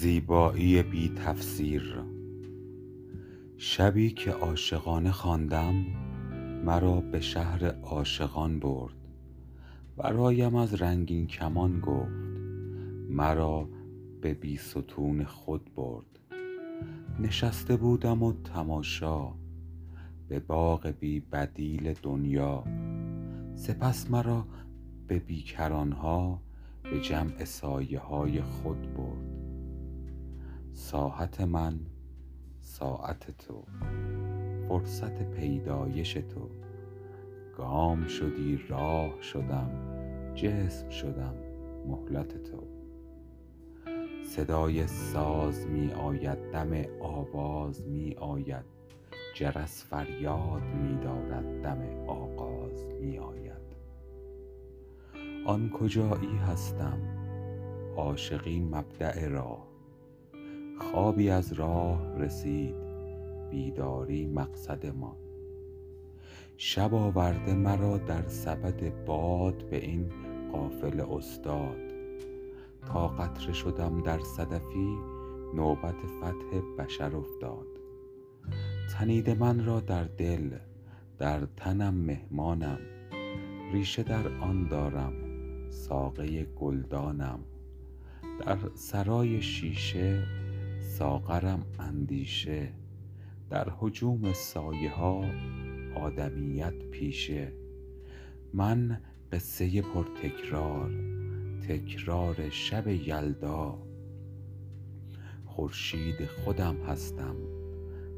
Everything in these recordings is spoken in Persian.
زیبایی بی تفسیر شبی که عاشقانه خواندم مرا به شهر عاشقان برد. برایم از رنگین کمان گفت مرا به بیستون خود برد. نشسته بودم و تماشا به باغ بی بدیل دنیا. سپس مرا به بیکرانها به جمع سایه های خود برد. ساحت من ساعت تو. فرصت پیدایش تو. گام شدی راه شدم جسم شدم مهلت تو. صدای ساز می آید دم آواز می آید. جرس فریاد می دارد دم آغاز می آید. آن کجایی هستم؟ عاشقی مبدأ راه. خوابی از راه رسید. بیداری مقصد ما. شب آورده مرا در سبد باد به این قافله استاد. تا قطره شدم در صدفی نوبت فتح بشر افتاد. تنیده من را در دل در تنم مهمانم. ریشه در آن دارم ساقه گلدانم. در سرای شیشه ساغرم اندیشه در هجوم سایه ها آدمیت پیشه. من قصه پرتکرار تکرار شب یلدا. خورشید خودم هستم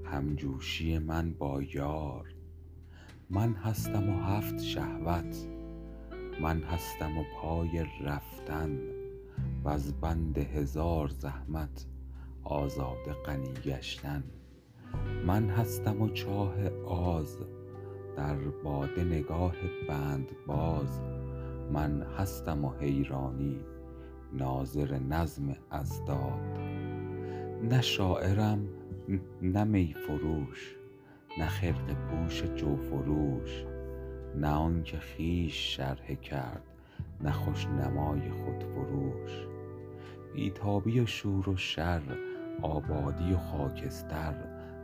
همجوشی من با یار. من هستم و هفت شهوت من هستم و پای رفتن. وز بند هزار زحمت آزاده غنی گشتن. من هستم و چاه آز در باده نگاه بندباز. من هستم و حیرانی ناظر نظم اضداد نه شاعرم نه می فروش نه خرقه پوش جو فروش. نه آنکه خویش شرحه کرد نه خوش نمای خودفروش بی تابی و شور و شر آبادی و خاکستر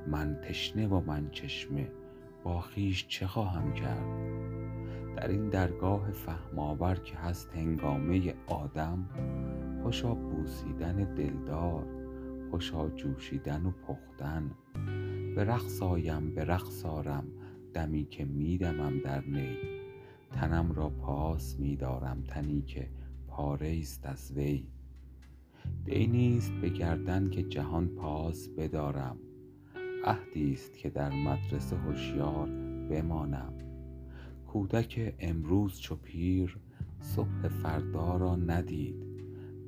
من تشنه و من چشمه با خویش چه خواهم کرد؟ در این درگاه فهم آور که هست هنگامه آدم خوشا بوسیدن دلدار خوشا جوشیدن و پختن. به رقص آیم به رقص آرم دمی که می دمم در نی. تنم را پاس می دارم تنی که پاره ایست از وی. دینی است به گردن که جهان پاس بدارم. عهدی است که در مدرسه هشیار بمانم. کودک امروز چو پیر صبح فردا را ندید.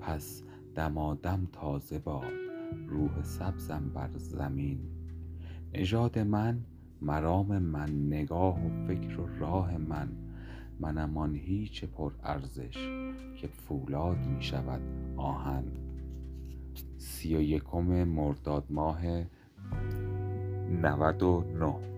پس دمادم تازه باد روح سبزم بر زمین. نژاد من مرام من نگاه و فکر و راه من. منم آن هیچ پر ارزش که فولاد می شود آهن. سی و یکم مرداد ماه نود و نه.